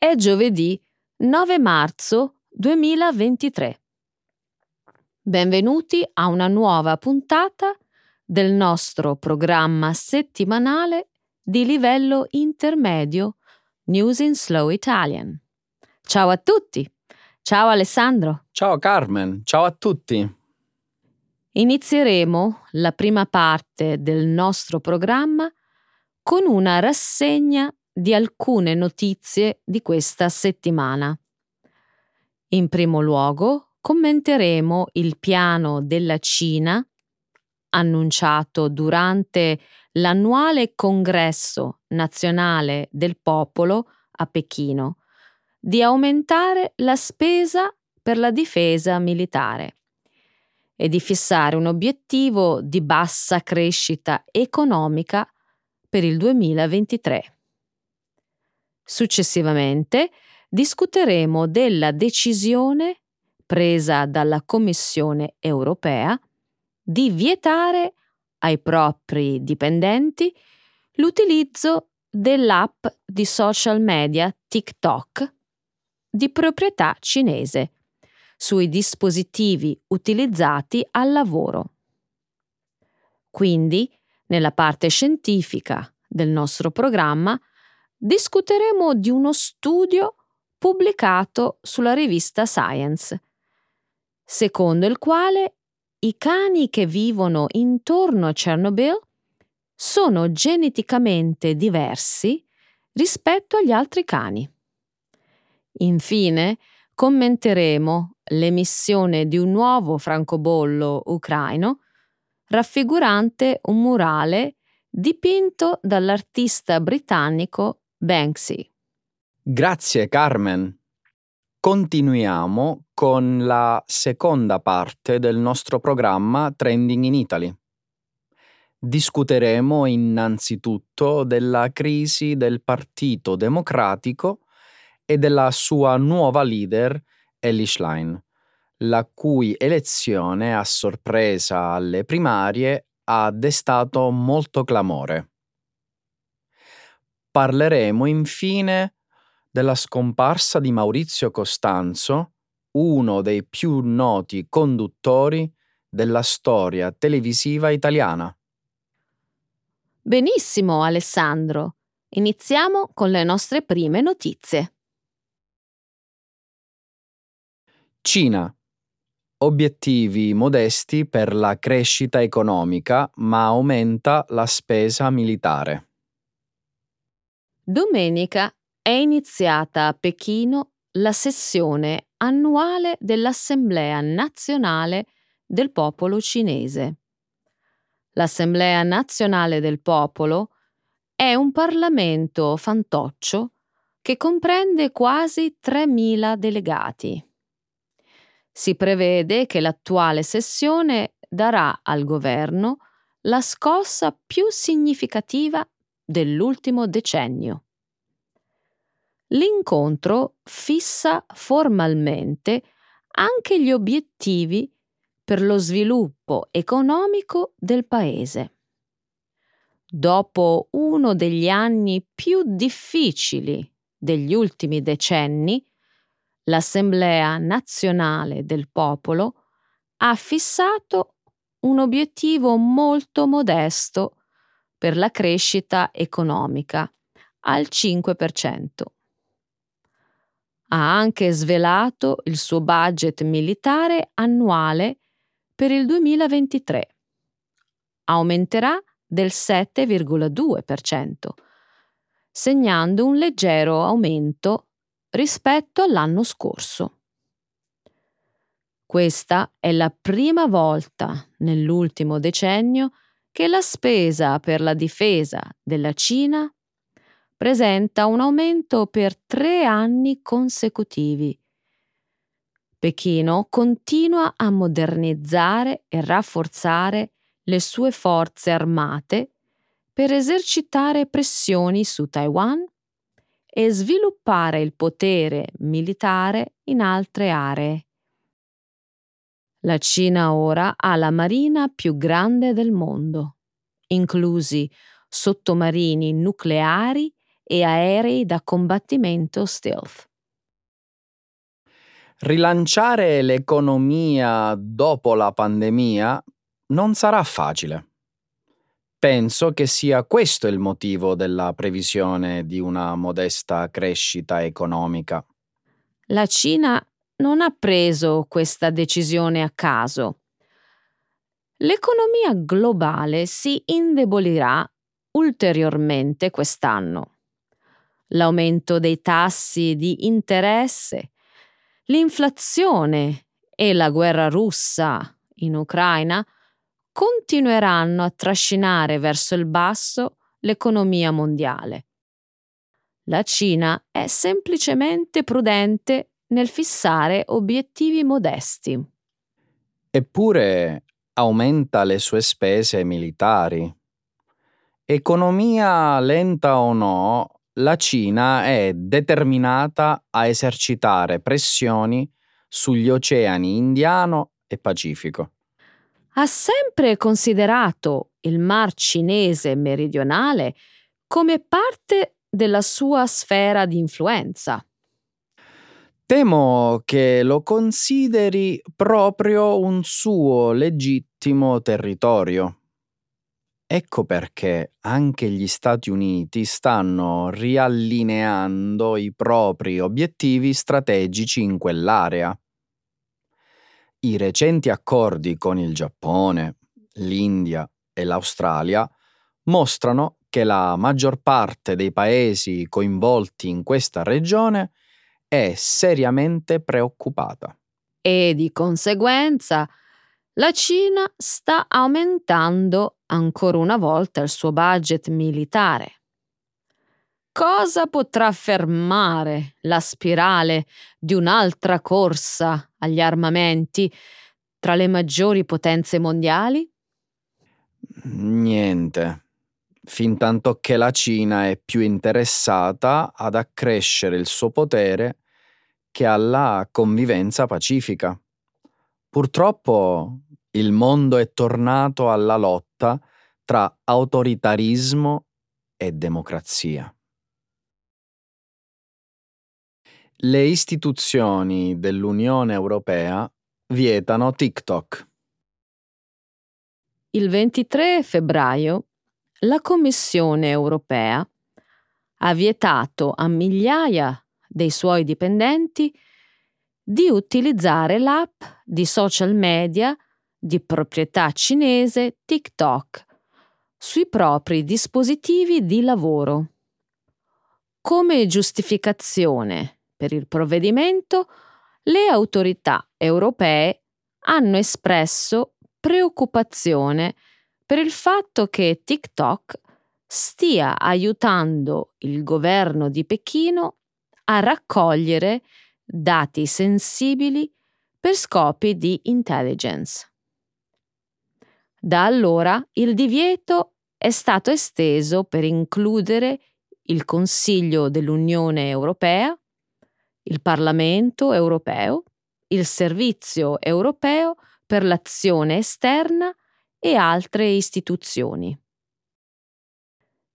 È giovedì 9 marzo 2023. Benvenuti a una nuova puntata del nostro programma settimanale di livello intermedio News in Slow Italian. Ciao a tutti! Ciao Alessandro! Ciao Carmen, ciao a tutti! Inizieremo la prima parte del nostro programma con una rassegna di alcune notizie di questa settimana. In primo luogo commenteremo il piano della Cina annunciato durante l'annuale congresso nazionale del popolo a Pechino di aumentare la spesa per la difesa militare e di fissare un obiettivo di bassa crescita economica per il 2023. Successivamente discuteremo della decisione presa dalla Commissione europea di vietare ai propri dipendenti l'utilizzo dell'app di social media TikTok di proprietà cinese sui dispositivi utilizzati al lavoro. Quindi, nella parte scientifica del nostro programma, discuteremo di uno studio pubblicato sulla rivista Science, secondo il quale i cani che vivono intorno a Chernobyl sono geneticamente diversi rispetto agli altri cani. Infine, commenteremo l'emissione di un nuovo francobollo ucraino raffigurante un murale dipinto dall'artista britannico Banksy. Grazie Carmen. Continuiamo con la seconda parte del nostro programma Trending in Italy. Discuteremo innanzitutto della crisi del Partito Democratico e della sua nuova leader Ellie Schlein, la cui elezione a sorpresa alle primarie ha destato molto clamore. Parleremo infine della scomparsa di Maurizio Costanzo, uno dei più noti conduttori della storia televisiva italiana. Benissimo, Alessandro. Iniziamo con le nostre prime notizie. Cina. Obiettivi modesti per la crescita economica, ma aumenta la spesa militare. Domenica è iniziata a Pechino la sessione annuale dell'Assemblea nazionale del popolo cinese. L'Assemblea nazionale del popolo è un Parlamento fantoccio che comprende quasi 3.000 delegati. Si prevede che l'attuale sessione darà al governo la scossa più significativa dell'ultimo decennio. L'incontro fissa formalmente anche gli obiettivi per lo sviluppo economico del Paese. Dopo uno degli anni più difficili degli ultimi decenni, l'Assemblea nazionale del popolo ha fissato un obiettivo molto modesto per la crescita economica al 5%. Ha anche svelato il suo budget militare annuale per il 2023. Aumenterà del 7,2%, segnando un leggero aumento rispetto all'anno scorso. Questa è la prima volta nell'ultimo decennio che la spesa per la difesa della Cina presenta un aumento per tre anni consecutivi. Pechino continua a modernizzare e rafforzare le sue forze armate per esercitare pressioni su Taiwan e sviluppare il potere militare in altre aree. La Cina ora ha la marina più grande del mondo, inclusi sottomarini nucleari e aerei da combattimento stealth. Rilanciare l'economia dopo la pandemia non sarà facile. Penso che sia questo il motivo della previsione di una modesta crescita economica. La Cina non ha preso questa decisione a caso. L'economia globale si indebolirà ulteriormente quest'anno. L'aumento dei tassi di interesse, l'inflazione e la guerra russa in Ucraina continueranno a trascinare verso il basso l'economia mondiale. La Cina è semplicemente prudente nel fissare obiettivi modesti. Eppure aumenta le sue spese militari. Economia lenta o no, la Cina è determinata a esercitare pressioni sugli oceani Indiano e Pacifico ha sempre considerato il Mar Cinese meridionale come parte della sua sfera di influenza. Temo che lo consideri proprio un suo legittimo territorio. Ecco perché anche gli Stati Uniti stanno riallineando i propri obiettivi strategici in quell'area. I recenti accordi con il Giappone, l'India e l'Australia mostrano che la maggior parte dei paesi coinvolti in questa regione è seriamente preoccupata. E di conseguenza la Cina sta aumentando ancora una volta il suo budget militare cosa potrà fermare la spirale di un'altra corsa agli armamenti tra le maggiori potenze mondiali? Niente, fintanto che la Cina è più interessata ad accrescere il suo potere che alla convivenza pacifica. Purtroppo il mondo è tornato alla lotta tra autoritarismo e democrazia. Le istituzioni dell'Unione Europea vietano TikTok. Il 23 febbraio la Commissione europea ha vietato a migliaia dei suoi dipendenti di utilizzare l'app di social media di proprietà cinese TikTok sui propri dispositivi di lavoro. Come giustificazione per il provvedimento, le autorità europee hanno espresso preoccupazione per il fatto che TikTok stia aiutando il governo di Pechino a raccogliere dati sensibili per scopi di intelligence. Da allora il divieto è stato esteso per includere il Consiglio dell'Unione Europea, il Parlamento europeo, il Servizio europeo per l'azione esterna e altre istituzioni.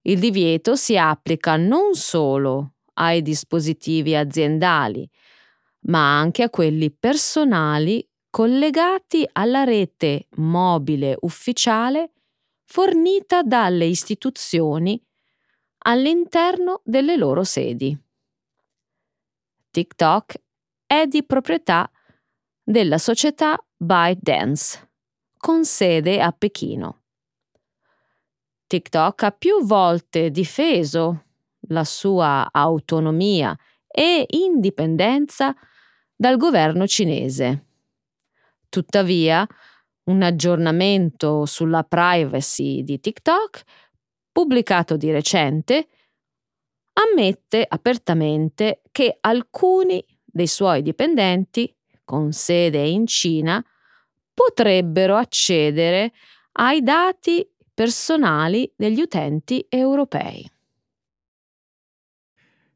Il divieto si applica non solo ai dispositivi aziendali, ma anche a quelli personali collegati alla rete mobile ufficiale fornita dalle istituzioni all'interno delle loro sedi. TikTok è di proprietà della società ByteDance, con sede a Pechino. TikTok ha più volte difeso la sua autonomia e indipendenza dal governo cinese. Tuttavia, un aggiornamento sulla privacy di TikTok, pubblicato di recente, ammette apertamente che alcuni dei suoi dipendenti, con sede in Cina, potrebbero accedere ai dati personali degli utenti europei.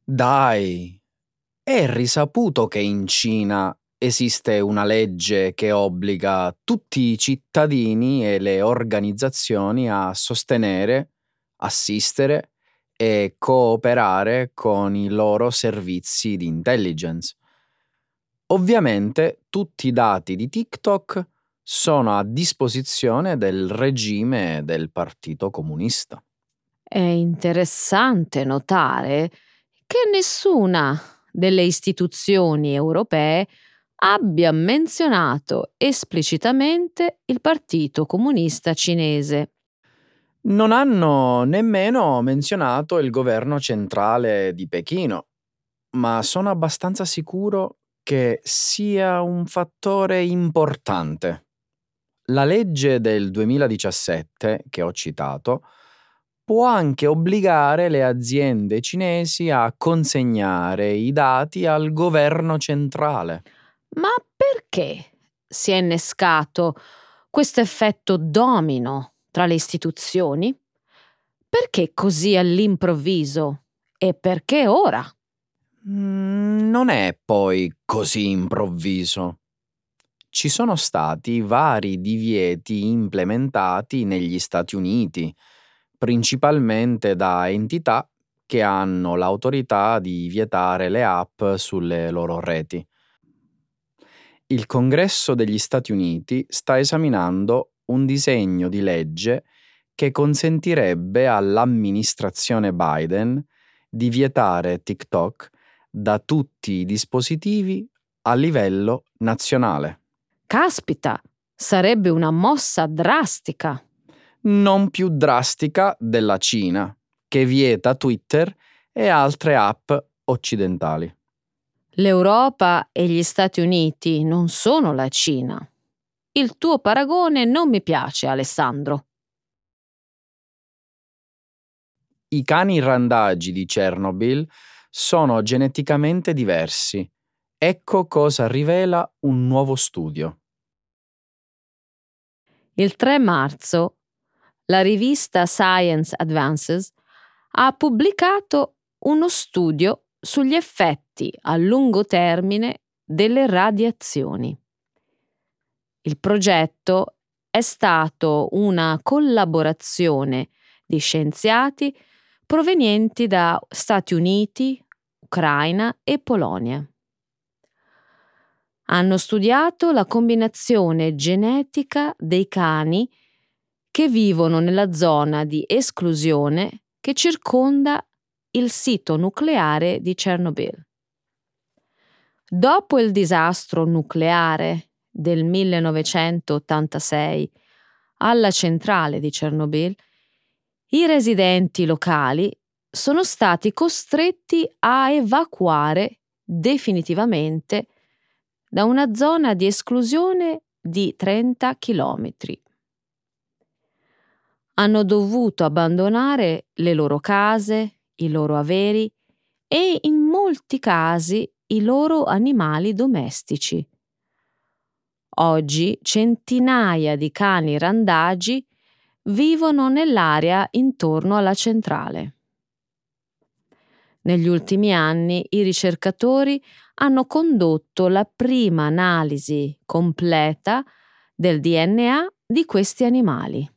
Dai, è risaputo che in Cina esiste una legge che obbliga tutti i cittadini e le organizzazioni a sostenere, assistere e cooperare con i loro servizi di intelligence. Ovviamente tutti i dati di TikTok sono a disposizione del regime del Partito Comunista. È interessante notare che nessuna delle istituzioni europee abbia menzionato esplicitamente il Partito Comunista Cinese. Non hanno nemmeno menzionato il governo centrale di Pechino, ma sono abbastanza sicuro che sia un fattore importante. La legge del 2017, che ho citato, può anche obbligare le aziende cinesi a consegnare i dati al governo centrale. Ma perché si è innescato questo effetto domino tra le istituzioni? Perché così all'improvviso? E perché ora? Mm, non è poi così improvviso. Ci sono stati vari divieti implementati negli Stati Uniti, principalmente da entità che hanno l'autorità di vietare le app sulle loro reti. Il Congresso degli Stati Uniti sta esaminando un disegno di legge che consentirebbe all'amministrazione Biden di vietare TikTok da tutti i dispositivi a livello nazionale. Caspita, sarebbe una mossa drastica non più drastica della Cina, che vieta Twitter e altre app occidentali. L'Europa e gli Stati Uniti non sono la Cina. Il tuo paragone non mi piace, Alessandro. I cani randagi di Chernobyl sono geneticamente diversi. Ecco cosa rivela un nuovo studio. Il 3 marzo la rivista Science Advances ha pubblicato uno studio sugli effetti a lungo termine delle radiazioni. Il progetto è stato una collaborazione di scienziati provenienti da Stati Uniti, Ucraina e Polonia. Hanno studiato la combinazione genetica dei cani che vivono nella zona di esclusione che circonda il sito nucleare di Chernobyl. Dopo il disastro nucleare del 1986 alla centrale di Chernobyl, i residenti locali sono stati costretti a evacuare definitivamente da una zona di esclusione di 30 chilometri hanno dovuto abbandonare le loro case, i loro averi e in molti casi i loro animali domestici. Oggi centinaia di cani randagi vivono nell'area intorno alla centrale. Negli ultimi anni i ricercatori hanno condotto la prima analisi completa del DNA di questi animali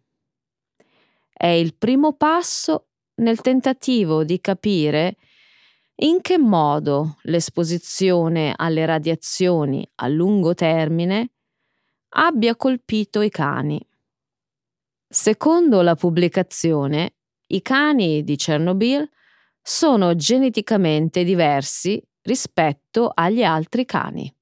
è il primo passo nel tentativo di capire in che modo l'esposizione alle radiazioni a lungo termine abbia colpito i cani. Secondo la pubblicazione, i cani di Chernobyl sono geneticamente diversi rispetto agli altri cani.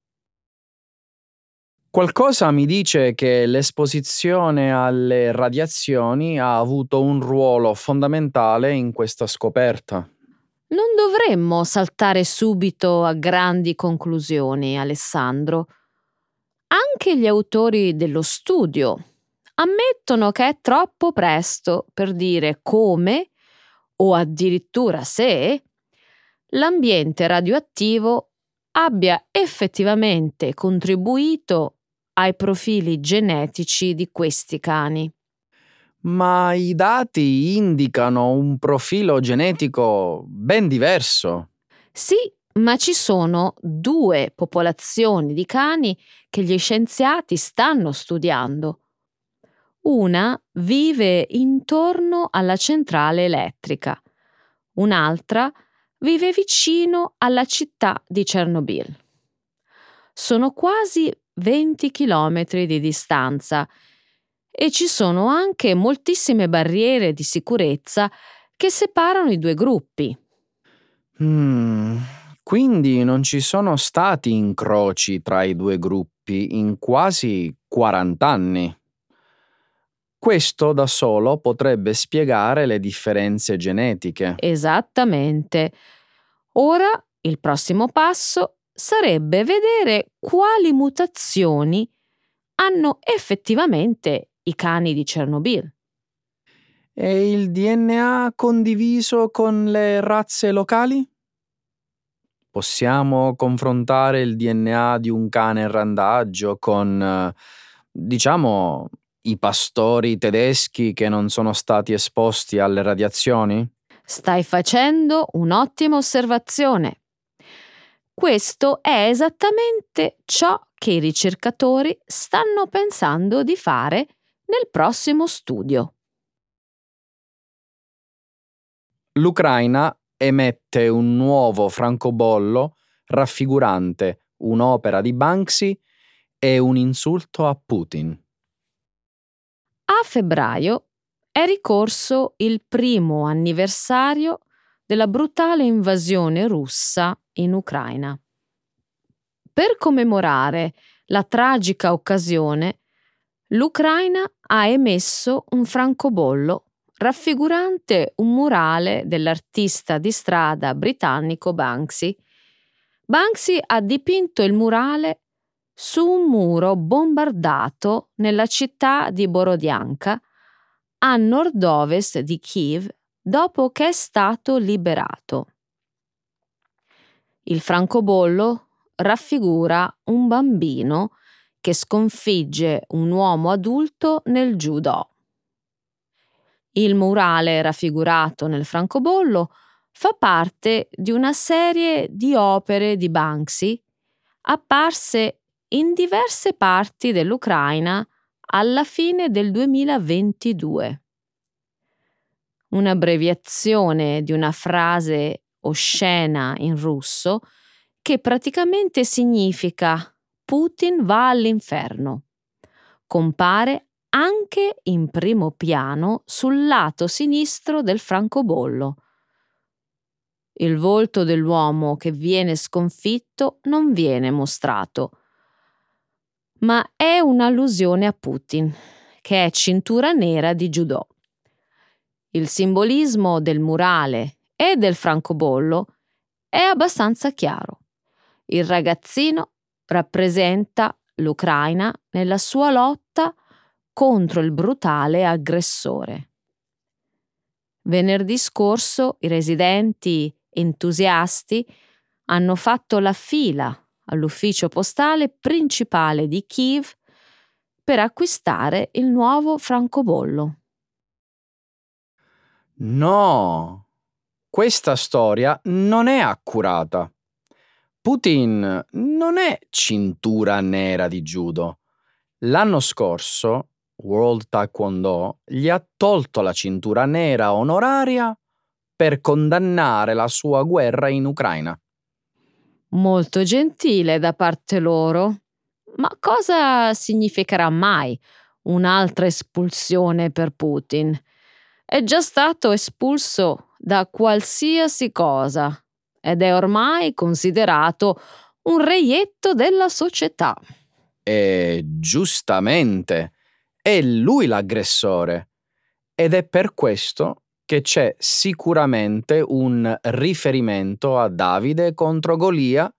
Qualcosa mi dice che l'esposizione alle radiazioni ha avuto un ruolo fondamentale in questa scoperta. Non dovremmo saltare subito a grandi conclusioni, Alessandro. Anche gli autori dello studio ammettono che è troppo presto per dire come, o addirittura se, l'ambiente radioattivo abbia effettivamente contribuito ai profili genetici di questi cani. Ma i dati indicano un profilo genetico ben diverso. Sì, ma ci sono due popolazioni di cani che gli scienziati stanno studiando. Una vive intorno alla centrale elettrica, un'altra vive vicino alla città di Chernobyl. Sono quasi 20 chilometri di distanza e ci sono anche moltissime barriere di sicurezza che separano i due gruppi. Mm, quindi non ci sono stati incroci tra i due gruppi in quasi 40 anni. Questo da solo potrebbe spiegare le differenze genetiche. Esattamente. Ora il prossimo passo sarebbe vedere quali mutazioni hanno effettivamente i cani di Chernobyl. E il DNA condiviso con le razze locali? Possiamo confrontare il DNA di un cane in randaggio con, diciamo, i pastori tedeschi che non sono stati esposti alle radiazioni? Stai facendo un'ottima osservazione. Questo è esattamente ciò che i ricercatori stanno pensando di fare nel prossimo studio. L'Ucraina emette un nuovo francobollo raffigurante un'opera di Banksy e un insulto a Putin. A febbraio è ricorso il primo anniversario della brutale invasione russa in Ucraina. Per commemorare la tragica occasione, l'Ucraina ha emesso un francobollo raffigurante un murale dell'artista di strada britannico Banksy. Banksy ha dipinto il murale su un muro bombardato nella città di Borodianka, a nord-ovest di Kiev, dopo che è stato liberato. Il francobollo raffigura un bambino che sconfigge un uomo adulto nel judo. Il murale raffigurato nel francobollo fa parte di una serie di opere di Banksy apparse in diverse parti dell'Ucraina alla fine del 2022. Un'abbreviazione di una frase oscena in russo che praticamente significa Putin va all'inferno. Compare anche in primo piano sul lato sinistro del francobollo. Il volto dell'uomo che viene sconfitto non viene mostrato, ma è un'allusione a Putin, che è cintura nera di judo. Il simbolismo del murale e del francobollo è abbastanza chiaro. Il ragazzino rappresenta l'Ucraina nella sua lotta contro il brutale aggressore. Venerdì scorso i residenti entusiasti hanno fatto la fila all'ufficio postale principale di Kiev per acquistare il nuovo francobollo. No, questa storia non è accurata. Putin non è cintura nera di judo. L'anno scorso World Taekwondo gli ha tolto la cintura nera onoraria per condannare la sua guerra in Ucraina. Molto gentile da parte loro. Ma cosa significherà mai un'altra espulsione per Putin? È già stato espulso da qualsiasi cosa ed è ormai considerato un reietto della società. E giustamente è lui l'aggressore ed è per questo che c'è sicuramente un riferimento a Davide contro Golia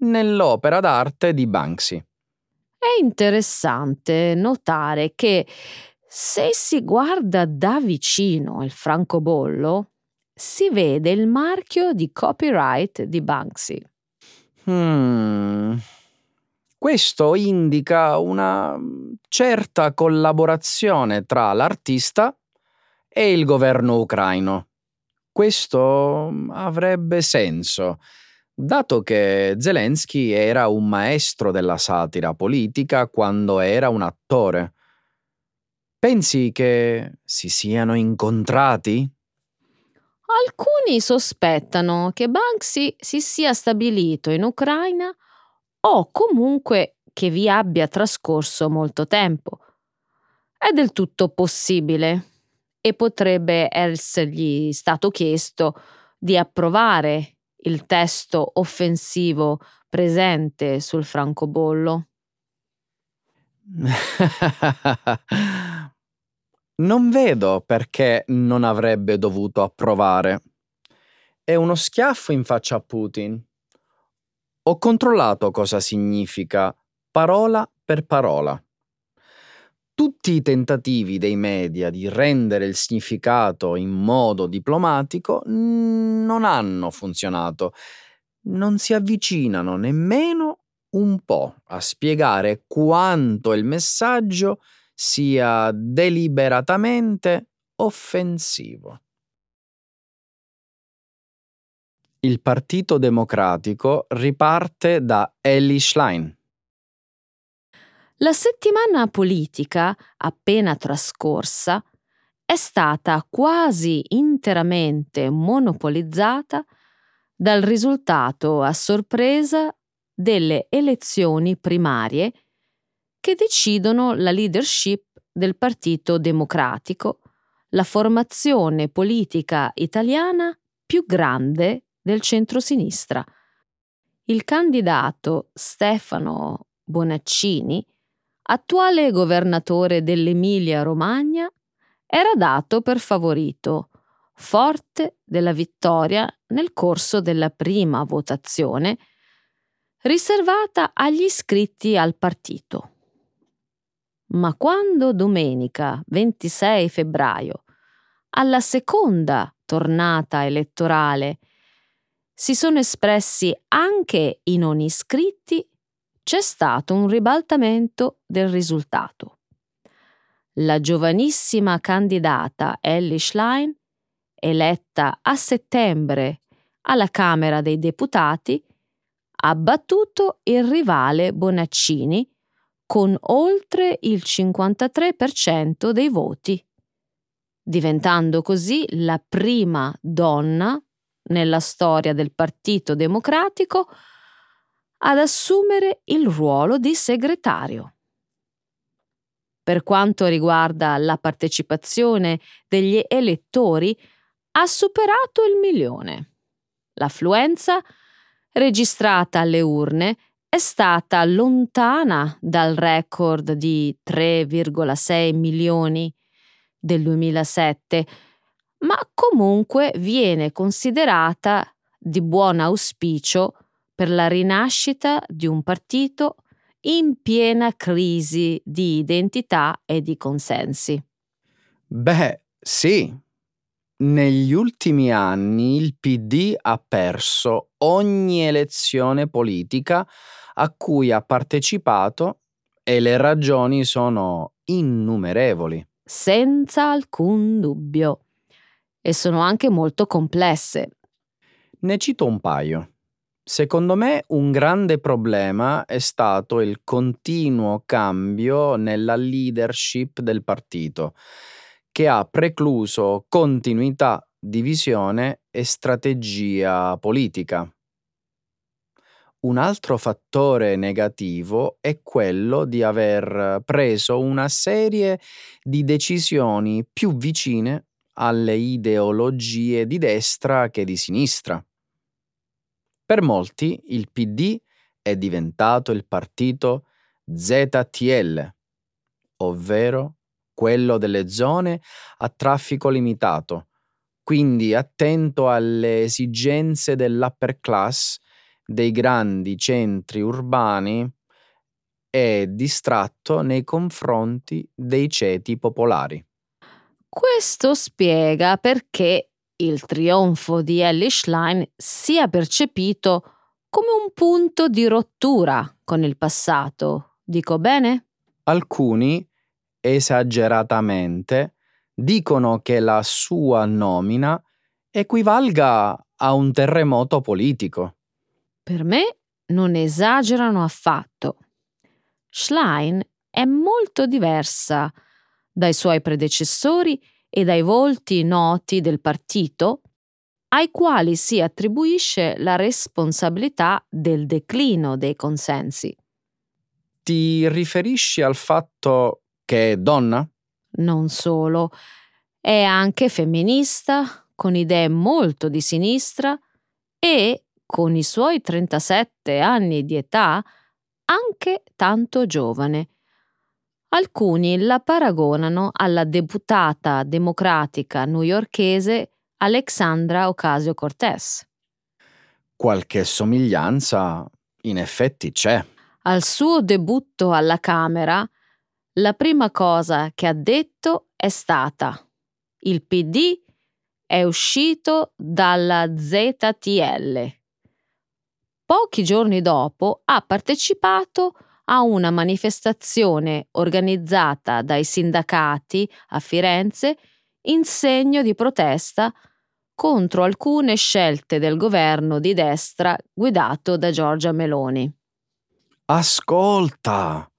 nell'opera d'arte di Banksy. È interessante notare che se si guarda da vicino il francobollo, si vede il marchio di copyright di Banksy. Hmm. Questo indica una certa collaborazione tra l'artista e il governo ucraino. Questo avrebbe senso, dato che Zelensky era un maestro della satira politica quando era un attore. Pensi che si siano incontrati? Alcuni sospettano che Banksy si sia stabilito in Ucraina o comunque che vi abbia trascorso molto tempo. È del tutto possibile e potrebbe essergli stato chiesto di approvare il testo offensivo presente sul francobollo. Non vedo perché non avrebbe dovuto approvare. È uno schiaffo in faccia a Putin. Ho controllato cosa significa parola per parola. Tutti i tentativi dei media di rendere il significato in modo diplomatico non hanno funzionato. Non si avvicinano nemmeno un po' a spiegare quanto il messaggio sia deliberatamente offensivo. Il Partito Democratico riparte da Ellie Schlein. La settimana politica appena trascorsa è stata quasi interamente monopolizzata dal risultato a sorpresa delle elezioni primarie che decidono la leadership del Partito Democratico, la formazione politica italiana più grande del centrosinistra. Il candidato Stefano Bonaccini, attuale governatore dell'Emilia-Romagna, era dato per favorito, forte della vittoria nel corso della prima votazione, riservata agli iscritti al partito. Ma quando domenica 26 febbraio, alla seconda tornata elettorale, si sono espressi anche i non iscritti, c'è stato un ribaltamento del risultato. La giovanissima candidata Ellie Schlein, eletta a settembre alla Camera dei Deputati, ha battuto il rivale Bonaccini con oltre il 53% dei voti, diventando così la prima donna nella storia del Partito Democratico ad assumere il ruolo di segretario. Per quanto riguarda la partecipazione degli elettori, ha superato il milione. L'affluenza registrata alle urne è stata lontana dal record di 3,6 milioni del 2007, ma comunque viene considerata di buon auspicio per la rinascita di un partito in piena crisi di identità e di consensi. Beh, sì, negli ultimi anni il PD ha perso ogni elezione politica a cui ha partecipato e le ragioni sono innumerevoli. Senza alcun dubbio. E sono anche molto complesse. Ne cito un paio. Secondo me un grande problema è stato il continuo cambio nella leadership del partito che ha precluso continuità di visione e strategia politica. Un altro fattore negativo è quello di aver preso una serie di decisioni più vicine alle ideologie di destra che di sinistra. Per molti il PD è diventato il partito ZTL, ovvero quello delle zone a traffico limitato, quindi attento alle esigenze dell'upper class dei grandi centri urbani e distratto nei confronti dei ceti popolari. Questo spiega perché il trionfo di Ellie Schlein sia percepito come un punto di rottura con il passato. Dico bene? Alcuni esageratamente, dicono che la sua nomina equivalga a un terremoto politico. Per me non esagerano affatto. Schlein è molto diversa dai suoi predecessori e dai volti noti del partito ai quali si attribuisce la responsabilità del declino dei consensi. Ti riferisci al fatto che è donna? Non solo, è anche femminista, con idee molto di sinistra e, con i suoi 37 anni di età, anche tanto giovane. Alcuni la paragonano alla deputata democratica newyorkese Alexandra Ocasio-Cortez. Qualche somiglianza in effetti c'è. Al suo debutto alla Camera, la prima cosa che ha detto è stata il PD è uscito dalla ZTL. Pochi giorni dopo ha partecipato a una manifestazione organizzata dai sindacati a Firenze in segno di protesta contro alcune scelte del governo di destra guidato da Giorgia Meloni. Ascolta!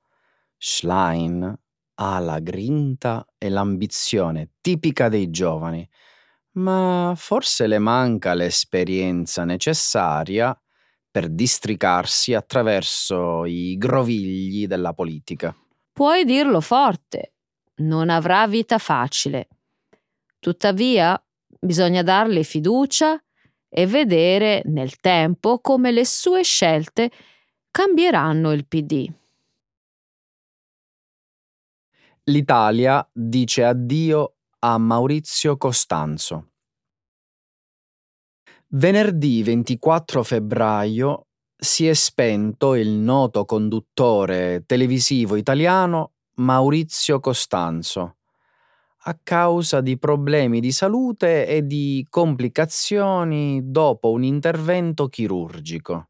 Schlein ha la grinta e l'ambizione tipica dei giovani, ma forse le manca l'esperienza necessaria per districarsi attraverso i grovigli della politica. Puoi dirlo forte, non avrà vita facile. Tuttavia, bisogna darle fiducia e vedere nel tempo come le sue scelte cambieranno il PD. L'Italia dice addio a Maurizio Costanzo. Venerdì 24 febbraio si è spento il noto conduttore televisivo italiano Maurizio Costanzo a causa di problemi di salute e di complicazioni dopo un intervento chirurgico.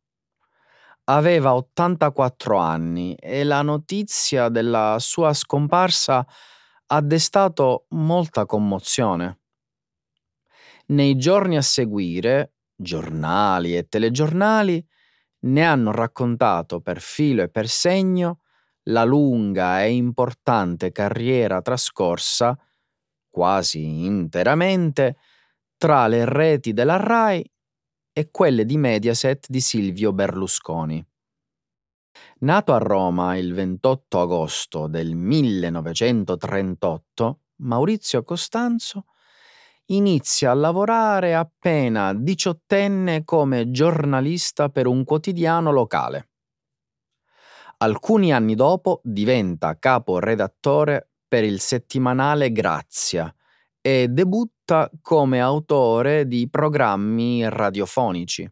Aveva 84 anni e la notizia della sua scomparsa ha destato molta commozione. Nei giorni a seguire, giornali e telegiornali ne hanno raccontato per filo e per segno la lunga e importante carriera trascorsa, quasi interamente, tra le reti della RAI e quelle di Mediaset di Silvio Berlusconi. Nato a Roma il 28 agosto del 1938, Maurizio Costanzo inizia a lavorare appena diciottenne come giornalista per un quotidiano locale. Alcuni anni dopo diventa capo redattore per il settimanale Grazia e debutta come autore di programmi radiofonici.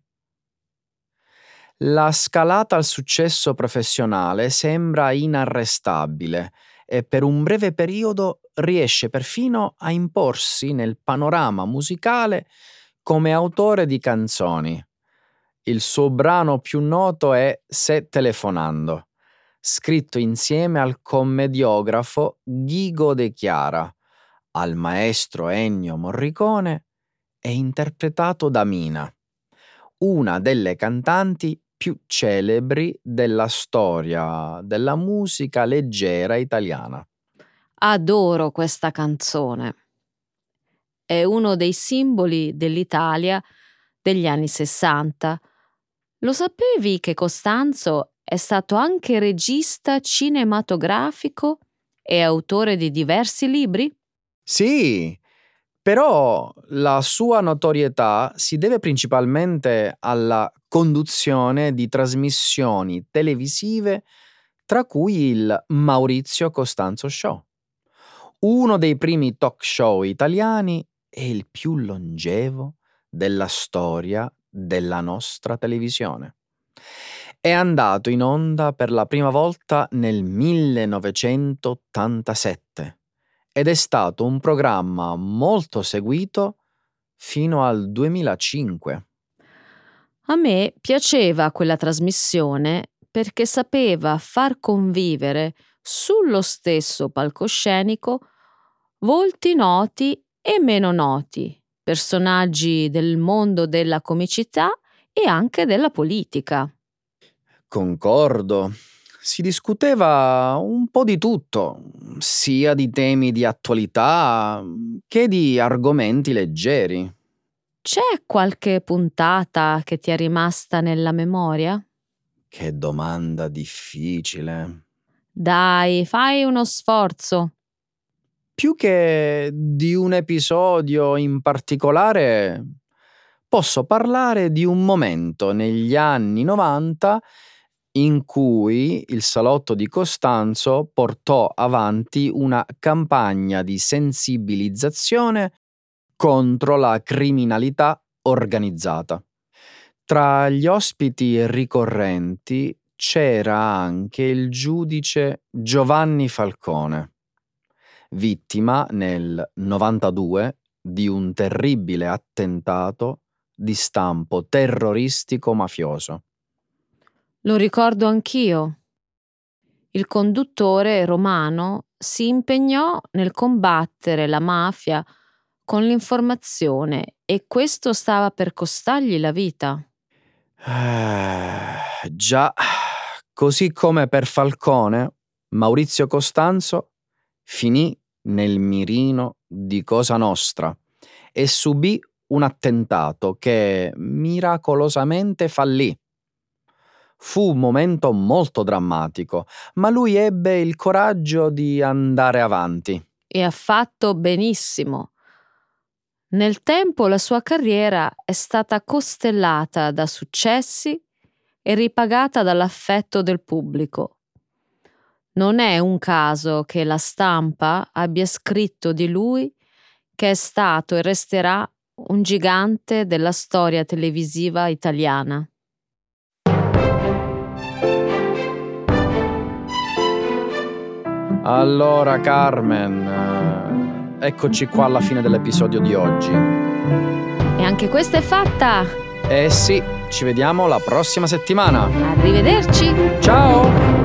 La scalata al successo professionale sembra inarrestabile e per un breve periodo riesce perfino a imporsi nel panorama musicale come autore di canzoni. Il suo brano più noto è Se telefonando, scritto insieme al commediografo Ghigo De Chiara, al maestro Ennio Morricone e interpretato da Mina, una delle cantanti più celebri della storia della musica leggera italiana. Adoro questa canzone. È uno dei simboli dell'Italia degli anni Sessanta. Lo sapevi che Costanzo è stato anche regista cinematografico e autore di diversi libri? Sì, però la sua notorietà si deve principalmente alla conduzione di trasmissioni televisive, tra cui il Maurizio Costanzo Show, uno dei primi talk show italiani e il più longevo della storia della nostra televisione. È andato in onda per la prima volta nel 1987 ed è stato un programma molto seguito fino al 2005. A me piaceva quella trasmissione perché sapeva far convivere sullo stesso palcoscenico volti noti e meno noti, personaggi del mondo della comicità e anche della politica. Concordo si discuteva un po' di tutto, sia di temi di attualità che di argomenti leggeri. C'è qualche puntata che ti è rimasta nella memoria? Che domanda difficile. Dai, fai uno sforzo. Più che di un episodio in particolare, posso parlare di un momento negli anni 90 in cui il salotto di Costanzo portò avanti una campagna di sensibilizzazione contro la criminalità organizzata. Tra gli ospiti ricorrenti c'era anche il giudice Giovanni Falcone, vittima nel 92 di un terribile attentato di stampo terroristico mafioso. Lo ricordo anch'io. Il conduttore romano si impegnò nel combattere la mafia con l'informazione e questo stava per costargli la vita. Eh, già, così come per Falcone, Maurizio Costanzo finì nel mirino di Cosa Nostra e subì un attentato che miracolosamente fallì. Fu un momento molto drammatico, ma lui ebbe il coraggio di andare avanti. E ha fatto benissimo. Nel tempo la sua carriera è stata costellata da successi e ripagata dall'affetto del pubblico. Non è un caso che la stampa abbia scritto di lui che è stato e resterà un gigante della storia televisiva italiana. Allora Carmen, Eccoci qua alla fine dell'episodio di oggi. E anche questa è fatta! Eh sì, ci vediamo la prossima settimana. Arrivederci! Ciao!